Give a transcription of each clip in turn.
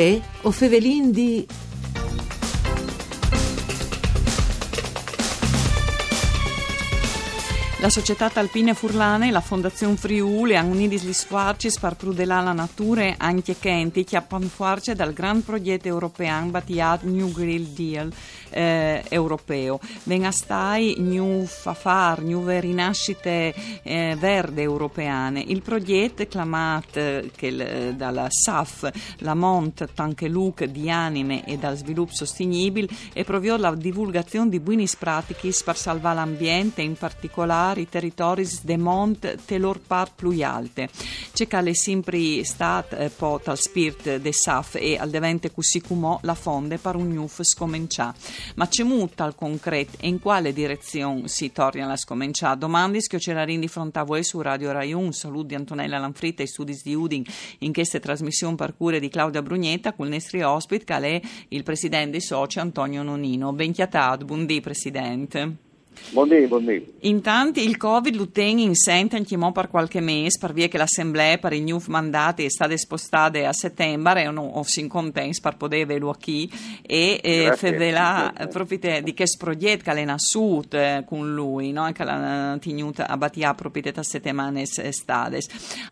Uè, o fevelin di... La società Alpine Furlane la Fondazione Friuli gli sforzi per prudelare la natura anche Kenti che appan forza dal gran progetto europeo battiato New Green Deal eh, europeo. Venga stai New Fafar, New Rinascite eh, Verde europeane. Il progetto chiamato eh, che, dalla SAF, la Mont, Tanche Luc di Anime e dal sviluppo sostenibile e provvio la divulgazione di buoni pratiche per salvare l'ambiente, in particolare i territori de mont telor part più alte. C'è che è sempre stato eh, po' tal spirit de SAF e al devente così come la fonde per un nuf scomincià. Ma c'è molto al concreto e in quale direzione si torna la scomincià? Domande che c'era di fronte a voi su Radio Rai 1. Saluto di Antonella Lanfritta e studi di Udin in questa trasmissione per cure di Claudia Brugnetta con il nostro ospite che è il presidente dei soci Antonio Nonino. Ben chiatato, buondì presidente. Buondì, buondì. Intanto il Covid lo tiene in sente anche per qualche mese, per via che l'assemblea per i nuovi mandati è stata spostata a settembre e non si contenti per poter averlo qui e eh, fedela proprio di che progetto che è nascuto eh, con lui, no? che l'ha tenuto a battere proprio da settimane estate.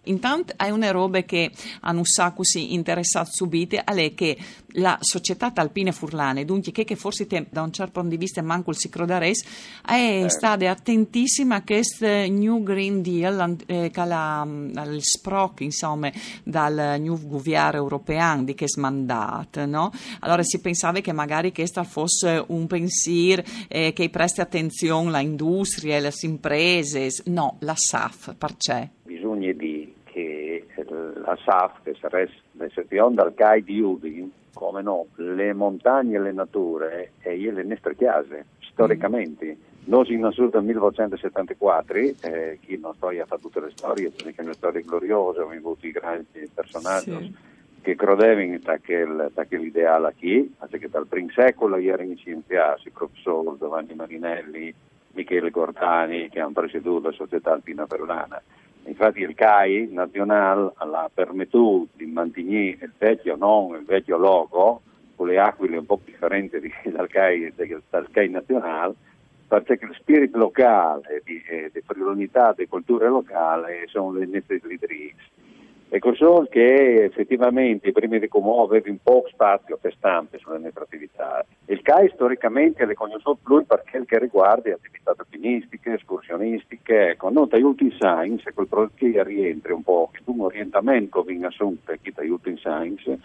Intanto hai una roba che hanno sacco si interessato subito, è che la società Alpine Furlane, dunque che, che forse te, da un certo punto di vista manco il sicrodares, è eh. stata attentissima a questo New Green Deal eh, che la, il SPROC, insomma, dal New Governo europeo di che smandato, no? Allora si pensava che magari questo fosse un pensiero eh, che presti attenzione all'industria, alle imprese, no, la SAF, perché? Bisogna dire che la SAF, che sarebbe dal CAI di Udin, come no, le montagne e le nature e le nostre case, storicamente. Mm. Noi in assoluto 1974, eh, chi non sto a fare tutte le storie, perché le storie gloriose, abbiamo avuto i grandi personaggi sì. che credevano che l'ideale qui, che dal primo secolo erano scienziati, professori Giovanni Marinelli, Michele Gordani, che hanno presieduto la società alpina perulana. Infatti il CAI nazionale ha permesso di mantenere il vecchio nome, il vecchio logo, con le aquile un po' differenti dal CAI, dal CAI nazionale, perché lo spirito locale, eh, di frivolità, di cultura locale sono le nostre leadership. E così che effettivamente prima di commuovere un po' spazio per stampe sulle nostre attività. Il CAI storicamente le conosciuto più perché il che riguarda attività alpinistiche, escursionistiche, ecco, non aiuta in science, quel che rientra un po' un orientamento viene assunto per chi aiuta in science,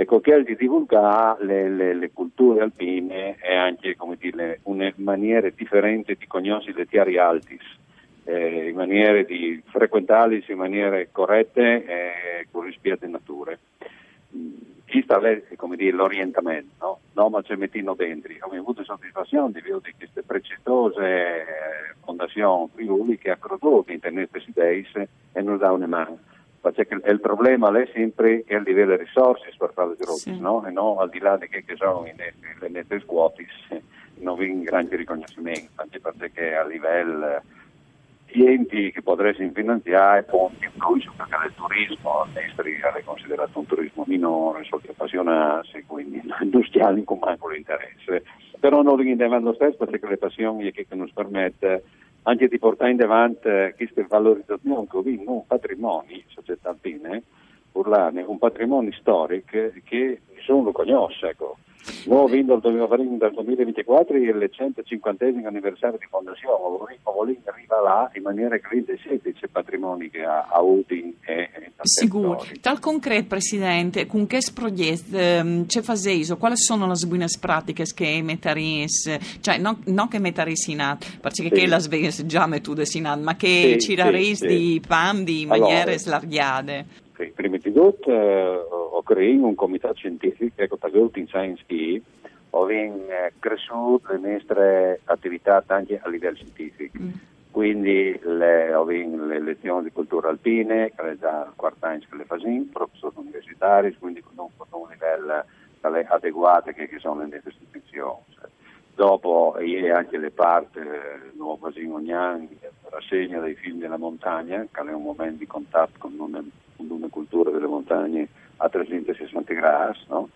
ecco che è di divulgare le, le, le, culture alpine e anche come dire, una maniera differente di conoscere le tiari altis, eh, in maniere di frequentarli in maniere corrette e con rispetto alle nature. Chi sta lì, come dire, l'orientamento, no? No, ma c'è mettino dentro. Abbiamo avuto soddisfazione di vedere queste preciose eh, fondazioni Friuli che ha creduto in queste idee e non dà una mano perché il problema è sempre che a livello di risorse per fare le cose, sì. no? E non al di là di che, che sono le nette scuote, non vi grandi riconoscimenti, anche perché a livello di enti che potresti finanziare ponti incluso perché il turismo all'estero è considerato un turismo minore, sotto appassionarsi, quindi industriali con manco l'interesse. Però non lo stesso perché le passioni che, che ci permette anche di portare in avanti questa valorizzazione che un patrimonio, società alpine, urlane, un patrimonio storico che nessuno conosce. Ecco. Noi vinto dal 2024 il 150 anniversario di fondazione, Volin arriva là in maniera che rende semplice patrimonio che ha avuto e, e Sicuro. Tal concreto, Presidente, con che progetto ehm, c'è faseso? Quali sono le buone pratiche che metteris, cioè non, non che metteris in atto, perché sì. che le sveglie già mettute in atto, ma che sì, ci daris sì, di PAM di maniere allora, slargate? Sì, prima di tutto eh, creato un comitato scientifico, ecco, in Science Key, ho eh, cresciuto le nostre attività anche a livello scientifico. Mm. Quindi le, ho le lezioni di cultura alpine, che è già il quarto anno che le facciamo, professori universitari, quindi conosco un livello adeguato che, che sono le nostre istituzioni. Dopo ieri anche le parti, eh, nuovo Basino Gnang, rassegna dei film della montagna, che è un momento di contatto con un una cultura delle montagne a 360 gradi, no?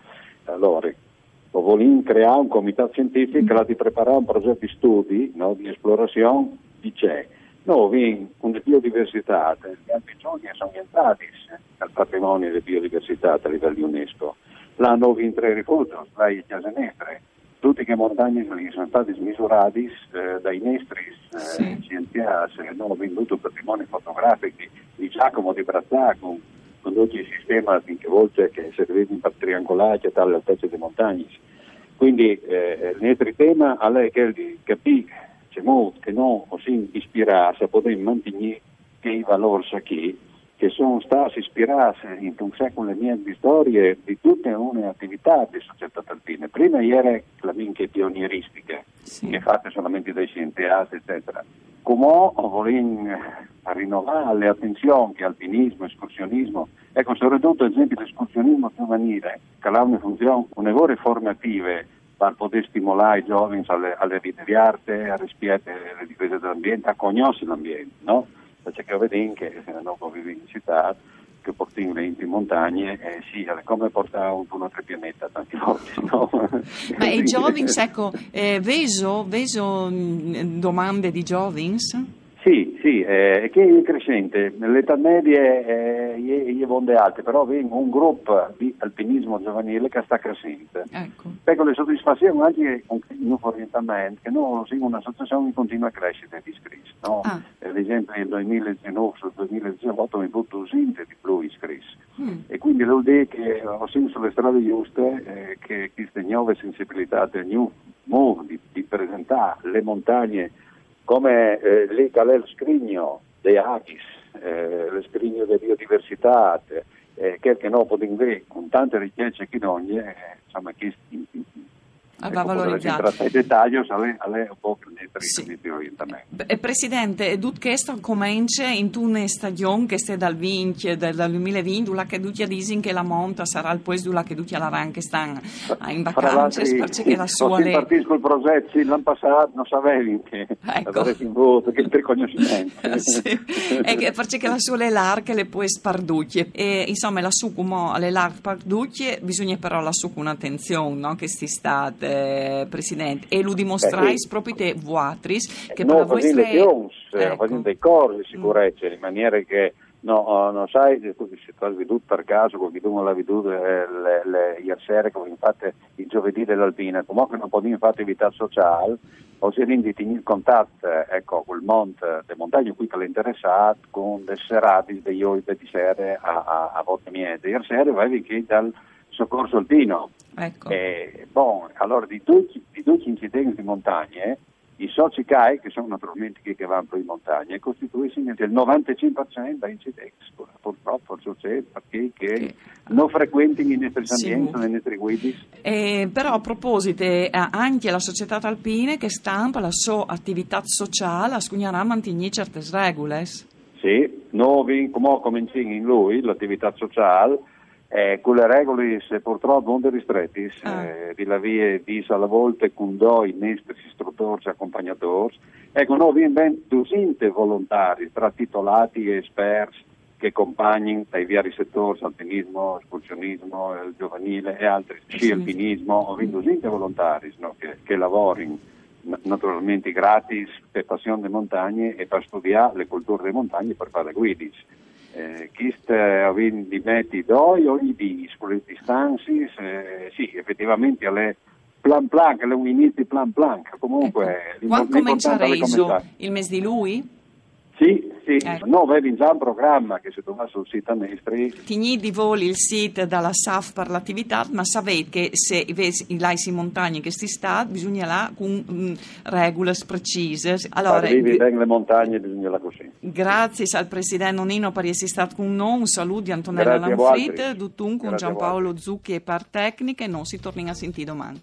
Allora, voglio creare un comitato scientifico che preparare un progetto di studi, no? di esplorazione di c'è. Noi una biodiversità, gli altri giorni sono orientati al patrimonio della biodiversità a livello UNESCO. L'hanno vinto tre rifugio, dai Chiasenestre. Tutte le montagne sono state smisurate eh, dai nestri eh, sì. scienziati hanno venduto patrimonio fotografico di Giacomo di Brazzà con, con tutti i sistemi che volte che servivano per triangolare a altezza delle montagne. Quindi eh, il nostro tema è di capire c'è molto che non si ispirasse a poter mantenere quei valori qui che sono stati ispirati in un secolo e mezzo di di tutte le attività di società alpine. Prima era la minchia pionieristica, sì. che è fatta solamente dai scienziati, eccetera. Come rinnovare le attenzioni che alpinismo, escursionismo, ecco, soprattutto ad esempio l'escursionismo giovanile, che ha una funzione, una ore formative per poter stimolare i giovani alle, alle vite di arte, a rispetto alle difese dell'ambiente, a conoscere l'ambiente, no? Perché che vediamo che se non vivi in città, che portiamo in montagne, eh, sì, come portare un, un altro pianeta tanti volte, no? Ma i giovani, ecco, eh, veso, veso mm, domande di giovani? Sì, eh, che è crescente, l'età media è, è, è alte, però abbiamo un gruppo di alpinismo giovanile che sta crescendo. Ecco. Perché le soddisfazioni anche con il nuovo orientamento, che noi siamo un'associazione che continua a crescere di iscritti. No? Ah. Ad esempio nel 2019 sul 2018 abbiamo avuto 200 di più iscritti. Mm. E quindi vuol dire che siamo sulle strade giuste, eh, che queste nuove sensibilità del new move di, di presentare le montagne come eh, che è il scrigno dei Agis, eh, lo scrigno della biodiversità, eh, che noi possiamo vedere con tante ricchezze che non eh, insomma, che va ecco, valorizzato. Tra i dettagli alle, alle un po' sì. di. Eh, Presidente, tut questo comincia in una stagione che sta dal 20, dal 2020, la che tutti dicono che la monta sarà il paese dove che tutti la che stanno in vacanze, perché la sua... Se partisco il progetto l'anno passato non sapevi che ecco. in voto, che riconoscimento. sì. che, perché la sua le larche le puoi sparducchie e insomma la su come alle larche sparducchie bisogna però la su con attenzione, no? che sti state eh, Presidente, e lo dimostrai sì. proprio te vuatris che no, per la vostra... Pions, ecco. facendo dei corsi di sicurezza, mm. in maniera che No, non sai, se tu hai veduto per caso, non l'hai veduto eh, ieri sera, come infatti il giovedì dell'Alpina, comunque non potevi fare attività sociale, o si rindi in contatto ecco, con il monte, le montagne qui che le interessato, con le serate degli oi di sera a, a, a volte miete. Ieri sera avevi che dal soccorso alpino. Ecco. Eh, bon, allora di tutti, di tutti gli incidenti di montagne, i soci CAI, che sono naturalmente quelli che vanno in montagna, costituiscono il 95% dei incidenti. Purtroppo succede perché che non frequentano i nostri ambienti, le nostre guide. Eh, però a proposito, eh, anche la società alpine che stampa la sua attività sociale, a mantenere certe regole. Sì, noi come cominciamo in lui l'attività sociale, eh, con le regole se purtroppo non ristretti, ah. eh, di la via di alla volta con due nostri istruttori e accompagnatori, ecco, noi abbiamo ben 200 volontari tra titolati e esperti che accompagnano dai vari settori, alpinismo, escursionismo, il giovanile e altri, sci alpinismo, abbiamo 200 volontari no, che, che lavorano naturalmente gratis per passione delle montagne e per studiare le culture delle montagne per fare guidi eh, chist avendo di metti doi ogni di sulle distanze eh, sì effettivamente alle plan plan alle inizi plan plan comunque ecco. quando comincerà il mese di lui? Sì, sì, ecco. no, avevi già un programma che si trova sul sito a Nestri. Tigni di voli il sito dalla SAF per l'attività, ma sapete che se i laisi montagne che si sta, bisogna là con um, regole precise. Allora, Arrivi bene le montagne, bisogna là così. Grazie al Presidente Nonino per essere stato con noi, un saluto di Antonella Lanfrit, Dutun con Giampaolo Zucchi e Par Tecniche, non si torna a sentire domani.